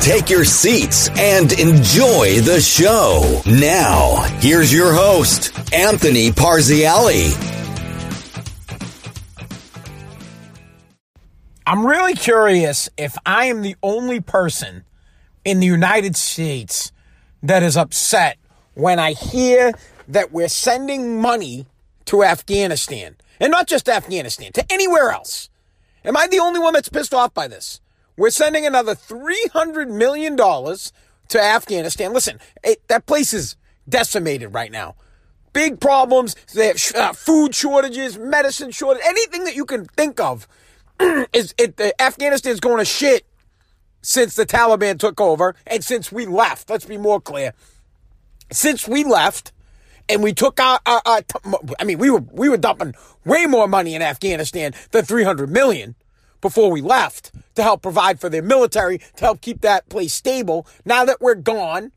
Take your seats and enjoy the show. Now, here's your host, Anthony Parziale. I'm really curious if I am the only person in the United States that is upset when I hear that we're sending money to Afghanistan. And not just Afghanistan, to anywhere else. Am I the only one that's pissed off by this? We're sending another $300 million to Afghanistan. Listen, it, that place is decimated right now. Big problems. They have uh, food shortages, medicine shortage, anything that you can think of is it Afghanistan's going to shit since the Taliban took over and since we left. Let's be more clear. Since we left and we took our, our, our I mean, we were we were dumping way more money in Afghanistan than 300 million before we left to help provide for their military, to help keep that place stable. Now that we're gone,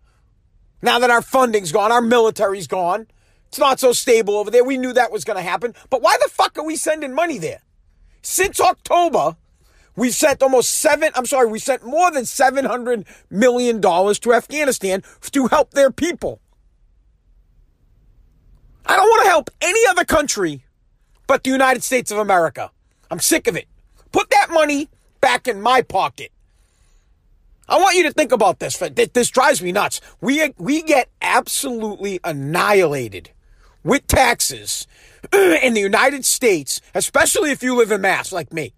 now that our funding's gone, our military's gone, it's not so stable over there. We knew that was going to happen. But why the fuck are we sending money there? Since October, we've sent almost seven, I'm sorry, we sent more than $700 million to Afghanistan to help their people. I don't want to help any other country but the United States of America. I'm sick of it. Put that money back in my pocket. I want you to think about this. This drives me nuts. We, we get absolutely annihilated with taxes in the United States, especially if you live in Mass like me,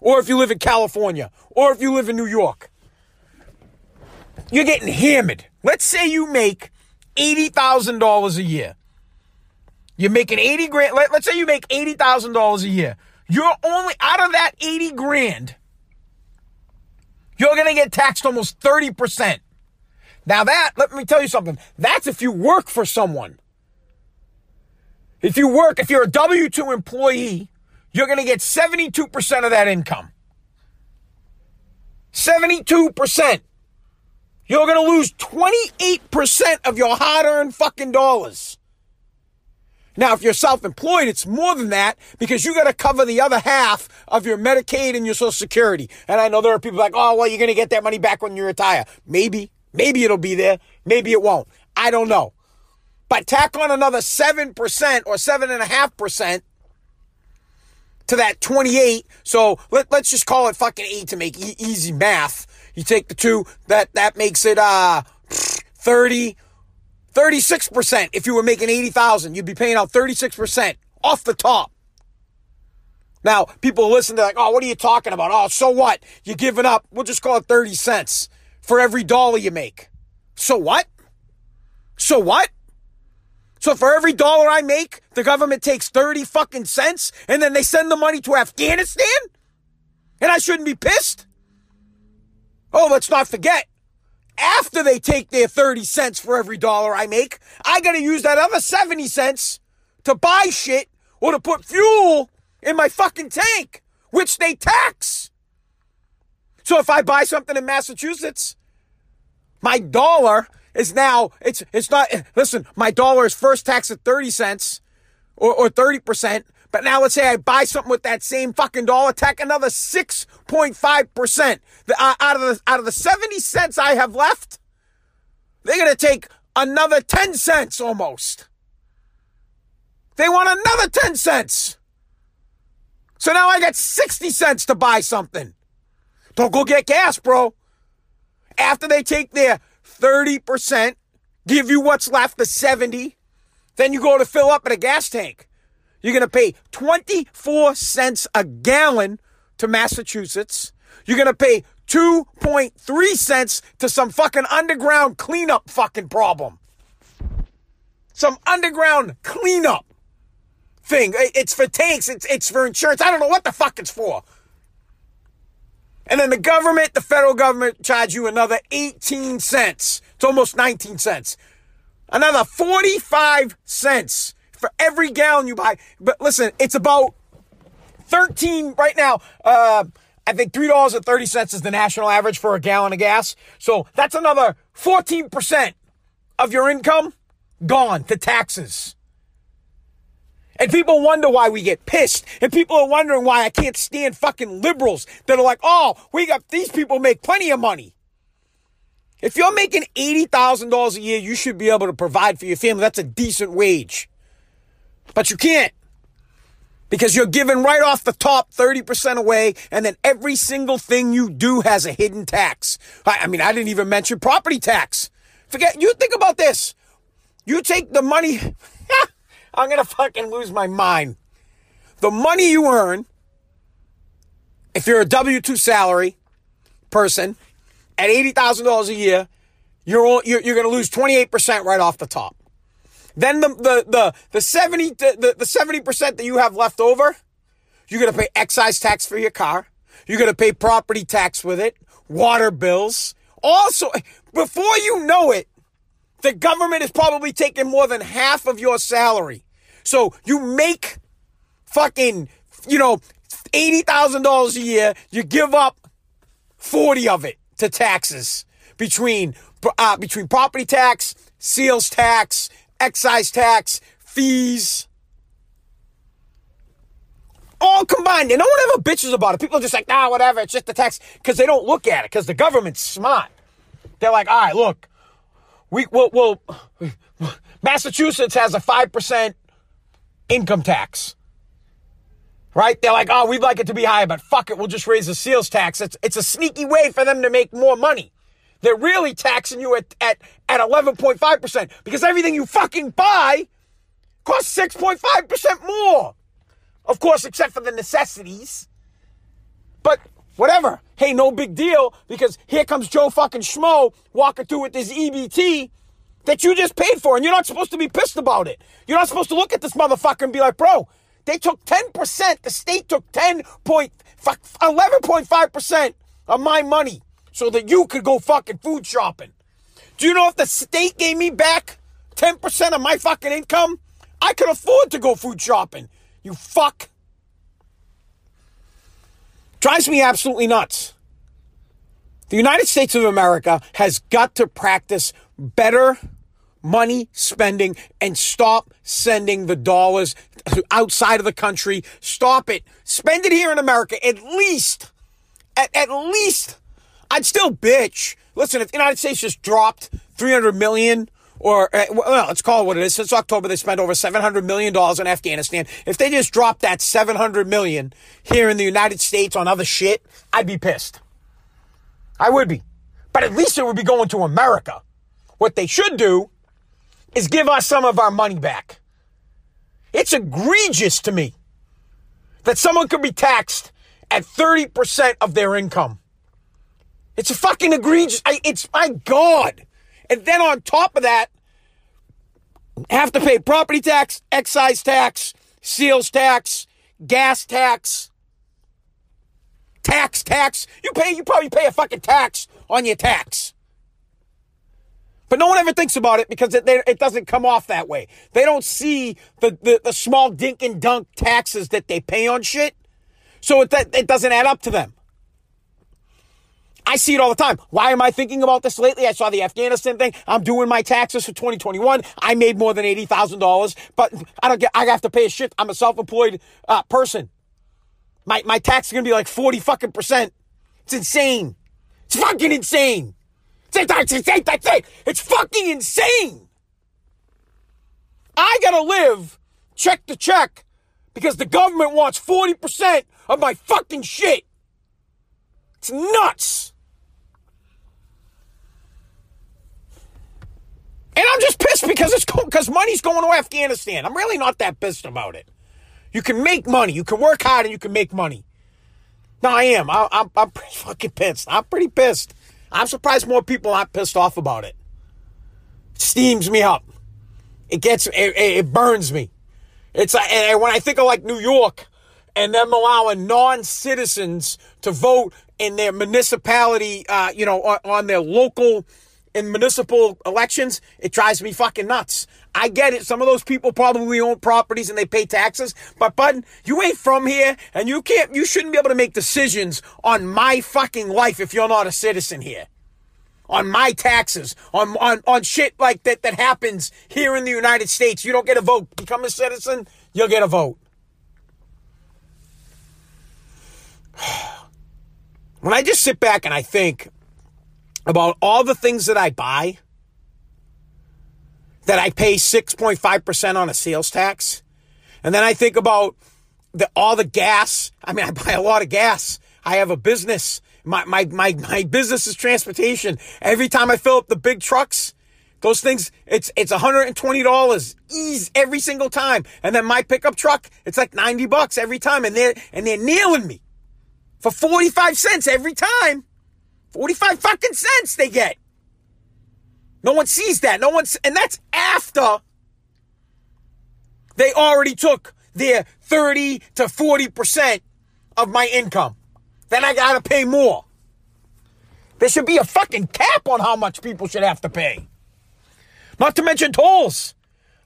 or if you live in California, or if you live in New York, you're getting hammered. Let's say you make $80,000 a year. You're making 80 grand. Let, us say you make $80,000 a year. You're only out of that 80 grand, you're going to get taxed almost 30%. Now that, let me tell you something. That's if you work for someone. If you work, if you're a W 2 employee, you're going to get 72% of that income. 72%. You're going to lose 28% of your hard earned fucking dollars. Now, if you're self employed, it's more than that because you got to cover the other half of your Medicaid and your Social Security. And I know there are people like, oh, well, you're going to get that money back when you retire. Maybe. Maybe it'll be there. Maybe it won't. I don't know. But tack on another 7% or 7.5% to that 28. So let, us just call it fucking 8 to make e- easy math. You take the two, that, that makes it, uh, 30, 36%. If you were making 80,000, you'd be paying out 36% off the top. Now, people listen to like, oh, what are you talking about? Oh, so what? You're giving up, we'll just call it 30 cents for every dollar you make. So what? So what? So for every dollar I make, the government takes 30 fucking cents and then they send the money to Afghanistan? And I shouldn't be pissed? Oh, let's not forget. After they take their 30 cents for every dollar I make, I gotta use that other 70 cents to buy shit or to put fuel in my fucking tank, which they tax. So if I buy something in Massachusetts, my dollar is now it's it's not listen, my dollar is first taxed at 30 cents or, or 30%, but now let's say I buy something with that same fucking dollar, tack another 6.5%. Uh, out of the out of the 70 cents I have left, they're going to take another 10 cents almost. They want another 10 cents. So now I got 60 cents to buy something. Don't go get gas, bro. After they take their 30%, give you what's left, the 70. Then you go to fill up at a gas tank. You're going to pay 24 cents a gallon to Massachusetts. You're going to pay 2.3 cents to some fucking underground cleanup fucking problem. Some underground cleanup thing. It's for tanks, it's, it's for insurance. I don't know what the fuck it's for. And then the government, the federal government, charge you another 18 cents. It's almost 19 cents Another 45 cents for every gallon you buy. But listen, it's about 13 right now. Uh, I think $3.30 is the national average for a gallon of gas. So that's another 14% of your income gone to taxes. And people wonder why we get pissed. And people are wondering why I can't stand fucking liberals that are like, oh, we got these people make plenty of money. If you're making $80,000 a year, you should be able to provide for your family. That's a decent wage. But you can't. Because you're giving right off the top 30% away, and then every single thing you do has a hidden tax. I, I mean, I didn't even mention property tax. Forget, you think about this. You take the money, I'm gonna fucking lose my mind. The money you earn, if you're a W 2 salary person, at $80,000 a year, you're, you're, you're gonna lose 28% right off the top. Then the the the the seventy the the seventy percent that you have left over, you're gonna pay excise tax for your car. You're gonna pay property tax with it, water bills. Also, before you know it, the government is probably taking more than half of your salary. So you make fucking you know eighty thousand dollars a year. You give up forty of it to taxes between uh, between property tax, sales tax, excise tax, fees. All combined. And no one ever bitches about it. People are just like, nah, whatever, it's just the tax. Because they don't look at it, because the government's smart. They're like, all right, look, we we'll, Massachusetts has a 5% income tax. Right? They're like, oh, we'd like it to be higher, but fuck it, we'll just raise the sales tax. It's, it's a sneaky way for them to make more money. They're really taxing you at, at, at 11.5% because everything you fucking buy costs 6.5% more. Of course, except for the necessities. But whatever. Hey, no big deal because here comes Joe fucking Schmo walking through with this EBT that you just paid for and you're not supposed to be pissed about it. You're not supposed to look at this motherfucker and be like, bro, they took 10%. The state took 10 point, 11.5% of my money so that you could go fucking food shopping. Do you know if the state gave me back 10% of my fucking income, I could afford to go food shopping. You fuck. Drives me absolutely nuts. The United States of America has got to practice better money spending and stop sending the dollars outside of the country. Stop it. Spend it here in America at least, at, at least I'd still bitch. Listen, if the United States just dropped 300 million or uh, well, let's call it what it is. Since October, they spent over 700 million dollars in Afghanistan. If they just dropped that 700 million here in the United States on other shit, I'd be pissed. I would be. But at least it would be going to America. What they should do is give us some of our money back. It's egregious to me that someone could be taxed at 30% of their income. It's a fucking egregious. I, it's my God. And then on top of that, have to pay property tax, excise tax, sales tax, gas tax, tax, tax. You pay, you probably pay a fucking tax on your tax. But no one ever thinks about it because it, they, it doesn't come off that way. They don't see the, the, the small dink and dunk taxes that they pay on shit. So it, it doesn't add up to them. I see it all the time. Why am I thinking about this lately? I saw the Afghanistan thing. I'm doing my taxes for 2021. I made more than $80,000, but I don't get, I have to pay a shit. I'm a self-employed uh, person. My, my tax is going to be like 40 fucking percent. It's insane. It's fucking insane. It's fucking insane. I gotta live check to check because the government wants 40% of my fucking shit. It's nuts. And I'm just pissed because it's because money's going to Afghanistan. I'm really not that pissed about it. You can make money. You can work hard and you can make money. No, I am. I, I'm, I'm pretty fucking pissed. I'm pretty pissed. I'm surprised more people aren't pissed off about it. It steams me up. It gets, it, it burns me. It's like, and when I think of like New York and them allowing non-citizens to vote in their municipality, uh, you know, on, on their local in municipal elections, it drives me fucking nuts. I get it. Some of those people probably own properties and they pay taxes, but bud, you ain't from here and you can't, you shouldn't be able to make decisions on my fucking life if you're not a citizen here. On my taxes, on, on, on shit like that that happens here in the United States. You don't get a vote. Become a citizen, you'll get a vote. When I just sit back and I think about all the things that I buy, that I pay 6.5% on a sales tax. And then I think about the, all the gas. I mean, I buy a lot of gas. I have a business. My, my, my, my business is transportation. Every time I fill up the big trucks, those things, it's, it's $120 ease every single time. And then my pickup truck, it's like 90 bucks every time. And they're, and they're nailing me for 45 cents every time. 45 fucking cents they get. No one sees that. No one's, and that's after they already took their 30 to 40% of my income. Then I gotta pay more. There should be a fucking cap on how much people should have to pay. Not to mention tolls.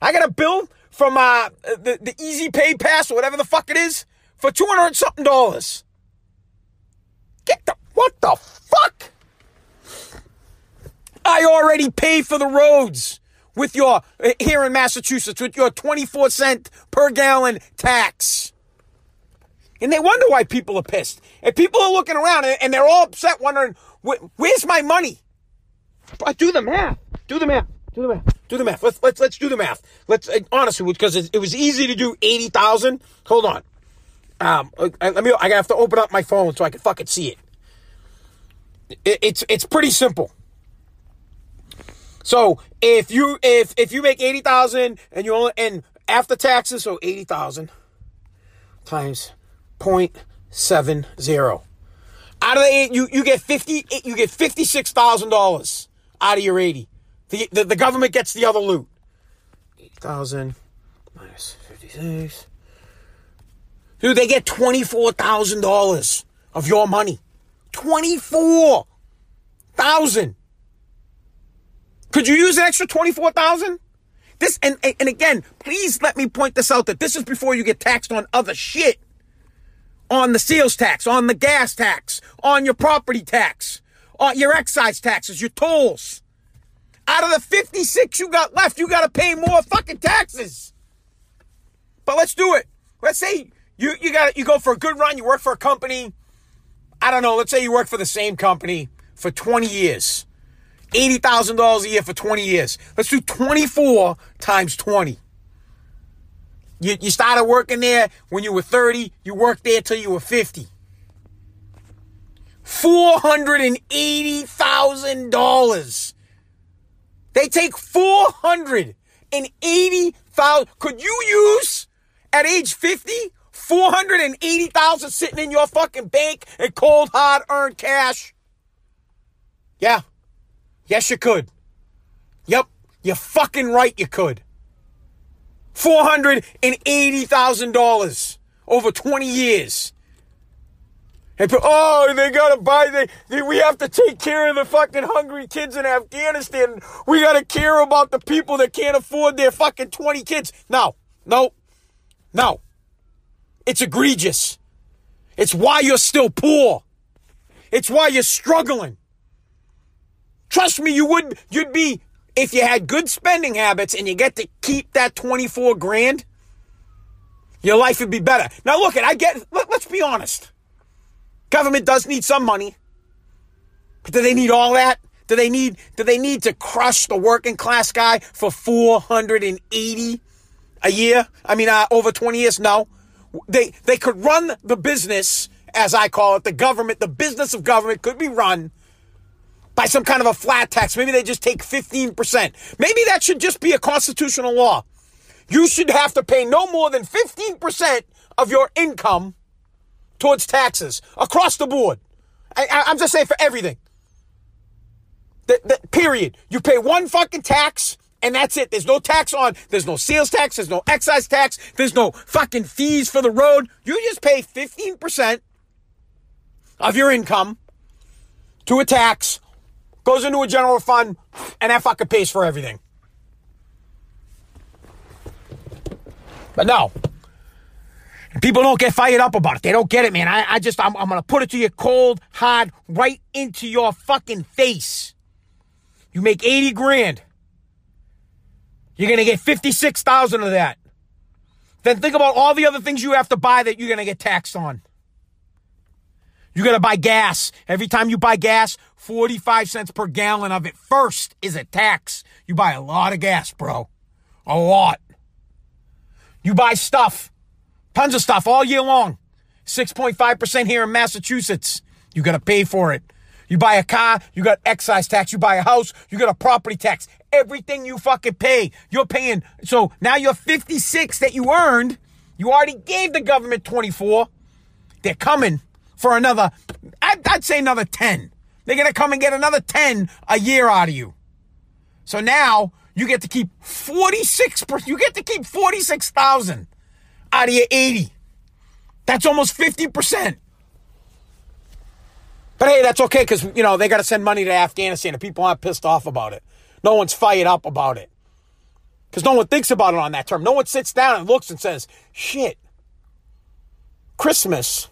I got a bill from uh, the, the Easy Pay Pass or whatever the fuck it is for 200 something dollars. Get the, what the fuck? I already pay for the roads with your, here in Massachusetts, with your 24 cent per gallon tax. And they wonder why people are pissed. And people are looking around and they're all upset wondering, where's my money? Do the math. Do the math. Do the math. Do the math. Let's let's let's do the math. Let's uh, honestly because it, it was easy to do eighty thousand. Hold on. Um, uh, let me. I have to open up my phone so I can fucking see it. It it's it's pretty simple. So if you if if you make eighty thousand and you only and after taxes, so eighty thousand times point seven zero. Out of the eight, you you get fifty you get fifty six thousand dollars out of your eighty. The, the the government gets the other loot. Eighty thousand minus fifty six. Dude, they get twenty four thousand dollars of your money. Twenty four thousand. Could you use an extra 24,000? This and and again, please let me point this out that this is before you get taxed on other shit. On the sales tax, on the gas tax, on your property tax, on your excise taxes, your tolls. Out of the 56 you got left, you got to pay more fucking taxes. But let's do it. Let's say you you got you go for a good run, you work for a company. I don't know, let's say you work for the same company for 20 years. $80,000 a year for 20 years. Let's do 24 times 20. You, you started working there when you were 30, you worked there till you were 50. $480,000. They take 480,000. Could you use at age 50 480,000 sitting in your fucking bank in cold hard earned cash? Yeah. Yes, you could. Yep, you're fucking right, you could. $480,000 over 20 years. And oh, they gotta buy, they, they, we have to take care of the fucking hungry kids in Afghanistan. We gotta care about the people that can't afford their fucking 20 kids. No, no, no. It's egregious. It's why you're still poor. It's why you're struggling. Trust me, you would you'd be if you had good spending habits and you get to keep that 24 grand, your life would be better. Now look at I get let, let's be honest. Government does need some money. But do they need all that? Do they need do they need to crush the working class guy for 480 a year? I mean uh, over 20 years? No. They they could run the business as I call it, the government, the business of government could be run by some kind of a flat tax. Maybe they just take 15%. Maybe that should just be a constitutional law. You should have to pay no more than 15% of your income towards taxes across the board. I, am just saying for everything. The, the, period. You pay one fucking tax and that's it. There's no tax on, there's no sales tax, there's no excise tax, there's no fucking fees for the road. You just pay 15% of your income to a tax goes into a general fund, and that fucking pays for everything. But no. People don't get fired up about it. They don't get it, man. I, I just, I'm, I'm going to put it to you cold, hard, right into your fucking face. You make 80 grand. You're going to get 56,000 of that. Then think about all the other things you have to buy that you're going to get taxed on. You're going to buy gas. Every time you buy gas, 45 cents per gallon of it first is a tax. You buy a lot of gas, bro. A lot. You buy stuff, tons of stuff all year long. 6.5% here in Massachusetts. You got to pay for it. You buy a car, you got excise tax. You buy a house, you got a property tax. Everything you fucking pay, you're paying. So now you're 56 that you earned, you already gave the government 24. They're coming for another, I'd, I'd say another 10. They're going to come and get another 10 a year out of you. So now you get to keep 46, you get to keep 46,000 out of your 80. That's almost 50%. But hey, that's okay because, you know, they got to send money to Afghanistan and people aren't pissed off about it. No one's fired up about it because no one thinks about it on that term. No one sits down and looks and says, shit, Christmas.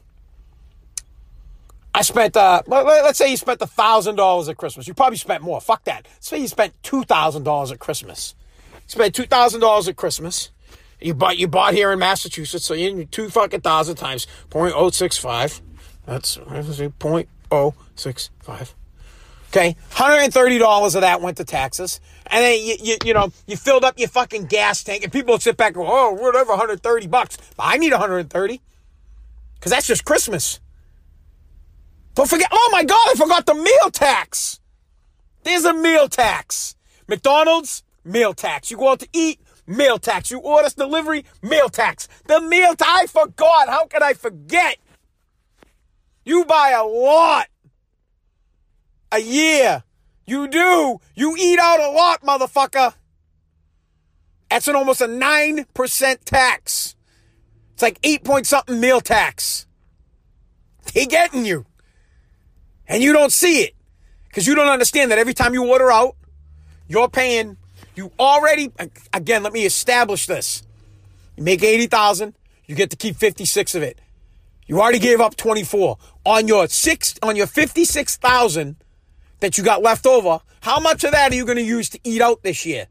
I spent, uh, let's say you spent $1,000 at Christmas. You probably spent more. Fuck that. Say you spent $2,000 at Christmas. You spent $2,000 at Christmas. You bought, you bought here in Massachusetts, so you two fucking thousand times 0.065. That's, that's 0.065. 0.065. Okay, $130 of that went to taxes. And then you, you, you, know, you filled up your fucking gas tank and people sit back and go, oh, whatever, 130 bucks. I need 130. Cause that's just Christmas. Don't forget, oh my God, I forgot the meal tax. There's a meal tax. McDonald's, meal tax. You go out to eat, meal tax. You order delivery, meal tax. The meal tax, I forgot. How could I forget? You buy a lot a year. You do. You eat out a lot, motherfucker. That's an almost a 9% tax. It's like 8 point something meal tax. They getting you. And you don't see it. Because you don't understand that every time you order out, you're paying, you already, again, let me establish this. You make 80,000, you get to keep 56 of it. You already gave up 24. On your six, on your 56,000 that you got left over, how much of that are you going to use to eat out this year?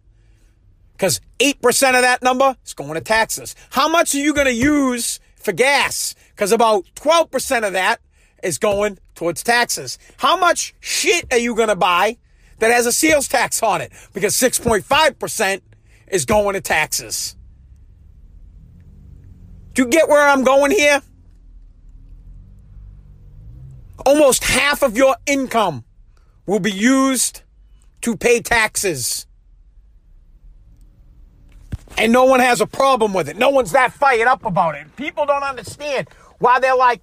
Because 8% of that number is going to taxes. How much are you going to use for gas? Because about 12% of that is going towards taxes. How much shit are you going to buy that has a sales tax on it? Because 6.5% is going to taxes. Do you get where I'm going here? Almost half of your income will be used to pay taxes. And no one has a problem with it. No one's that fired up about it. People don't understand why they're like,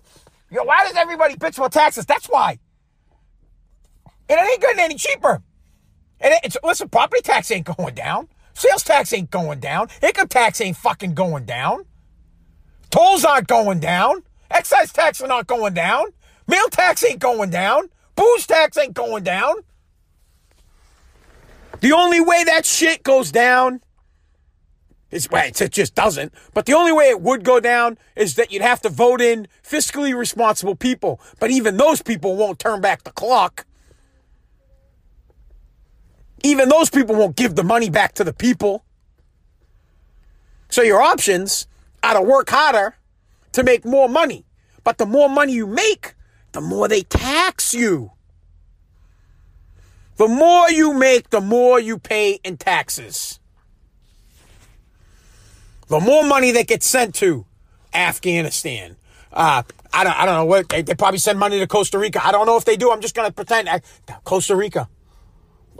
Yo, why does everybody bitch about taxes? That's why. And it ain't getting any cheaper. And it's listen, property tax ain't going down. Sales tax ain't going down. Income tax ain't fucking going down. Tolls aren't going down. Excise tax are not going down. Meal tax ain't going down. Booze tax ain't going down. The only way that shit goes down is, well, it just doesn't. But the only way it would go down is that you'd have to vote in fiscally responsible people. But even those people won't turn back the clock. Even those people won't give the money back to the people. So your options are to work harder to make more money. But the more money you make, the more they tax you. The more you make, the more you pay in taxes. The more money that gets sent to Afghanistan. Uh, I don't, I don't know what they, they, probably send money to Costa Rica. I don't know if they do. I'm just gonna pretend. I, Costa Rica,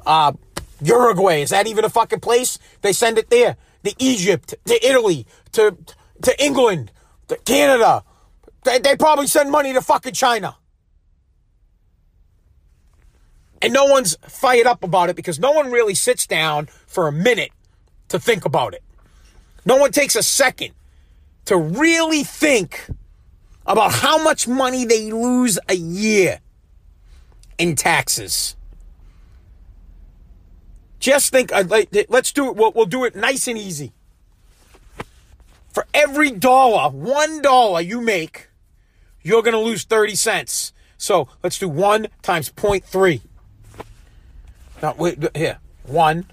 uh, Uruguay is that even a fucking place? They send it there. To Egypt, to Italy, to to England, to Canada. They, they probably send money to fucking China. And no one's fired up about it because no one really sits down for a minute to think about it. No one takes a second to really think about how much money they lose a year in taxes. Just think, uh, let's do it. We'll, do it nice and easy. For every dollar, one dollar you make, you're going to lose 30 cents. So let's do 1 times 0.3. Now, wait, here. 1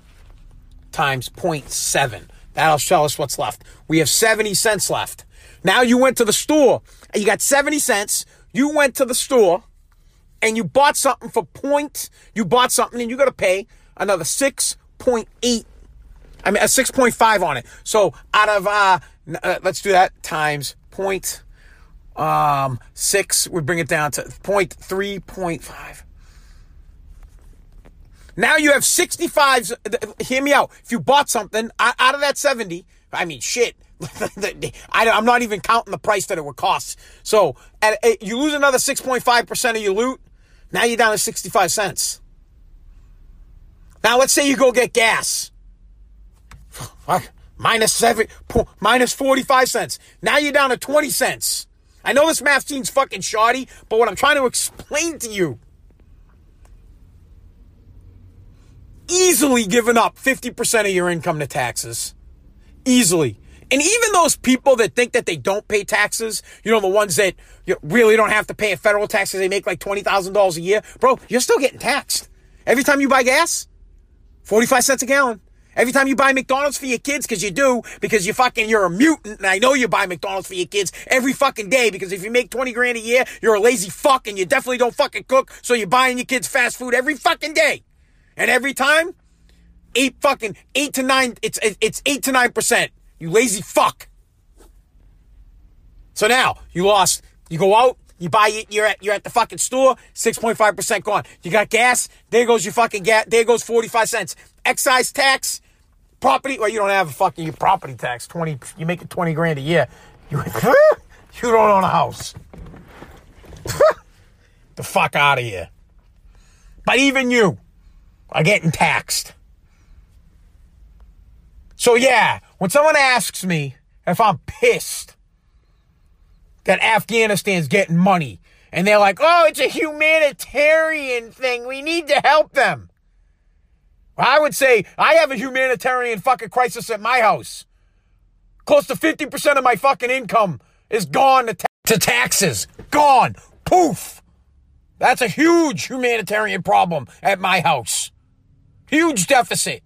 times 0.7. That'll show us what's left. We have 70 cents left. Now you went to the store and you got 70 cents. You went to the store and you bought something for point. You bought something and you got to pay another 6.8. I mean, a 6.5 on it. So out of, uh, uh, let's do that times point, um, six, we bring it down to point three point five. Now you have 65. Hear me out. If you bought something out of that 70, I mean, shit. I, am not even counting the price that it would cost. So at, eh, you lose another 6.5% of your loot. Now you're down to 65 cents. Now let's say you go get gas. Minus seven, minus 45 cents. Now you're down to 20 cents. I know this math seems fucking shoddy, but what I'm trying to explain to you easily giving up 50% of your income to taxes. Easily. And even those people that think that they don't pay taxes, you know, the ones that really don't have to pay a federal taxes, they make like $20,000 a year, bro, you're still getting taxed. Every time you buy gas, 45 cents a gallon. Every time you buy McDonald's for your kids, because you do, because you fucking, you're a mutant, and I know you buy McDonald's for your kids every fucking day, because if you make 20 grand a year, you're a lazy fuck, and you definitely don't fucking cook, so you're buying your kids fast food every fucking day. And every time, eight fucking, eight to nine, it's, it's eight to nine percent. You lazy fuck. So now, you lost, you go out, you buy it, you're at, you're at the fucking store, 6.5% gone. You got gas, there goes your fucking gas, there goes 45 cents. Excise tax, property, well, you don't have a fucking property tax. 20, you make it 20 grand a year. You, you don't own a house. the fuck out of here. But even you are getting taxed. So yeah, when someone asks me if I'm pissed that Afghanistan's getting money, and they're like, oh, it's a humanitarian thing. We need to help them. I would say I have a humanitarian fucking crisis at my house. Close to 50% of my fucking income is gone to, ta- to taxes. Gone. Poof. That's a huge humanitarian problem at my house. Huge deficit.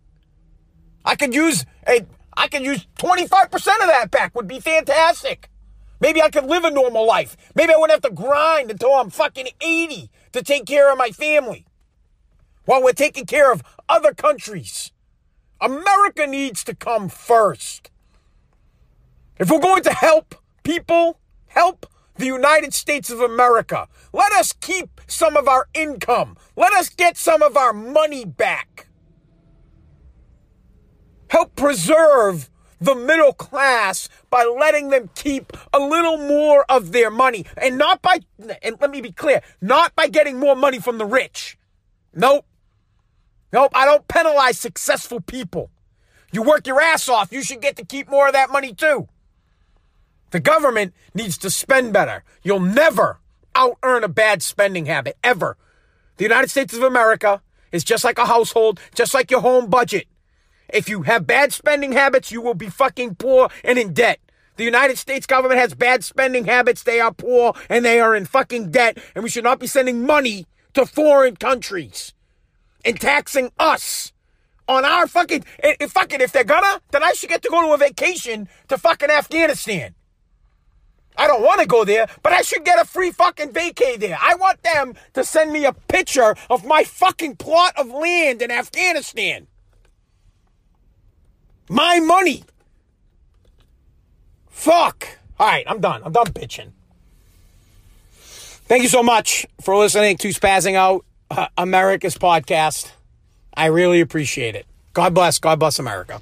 I could use a I could use 25% of that back would be fantastic. Maybe I could live a normal life. Maybe I wouldn't have to grind until I'm fucking 80 to take care of my family while we're taking care of other countries. America needs to come first. If we're going to help people, help the United States of America, let us keep some of our income. Let us get some of our money back. Help preserve the middle class by letting them keep a little more of their money. And not by, and let me be clear, not by getting more money from the rich. Nope. Nope, I don't penalize successful people. You work your ass off, you should get to keep more of that money too. The government needs to spend better. You'll never out earn a bad spending habit, ever. The United States of America is just like a household, just like your home budget. If you have bad spending habits, you will be fucking poor and in debt. The United States government has bad spending habits. They are poor and they are in fucking debt. And we should not be sending money to foreign countries and taxing us on our fucking, eh, eh, if fucking, if they're gonna, then I should get to go to a vacation to fucking Afghanistan. I don't want to go there, but I should get a free fucking vacay there. I want them to send me a picture of my fucking plot of land in Afghanistan. My money. Fuck. All right, I'm done. I'm done bitching. Thank you so much for listening to Spazzing Out uh, America's podcast. I really appreciate it. God bless. God bless America.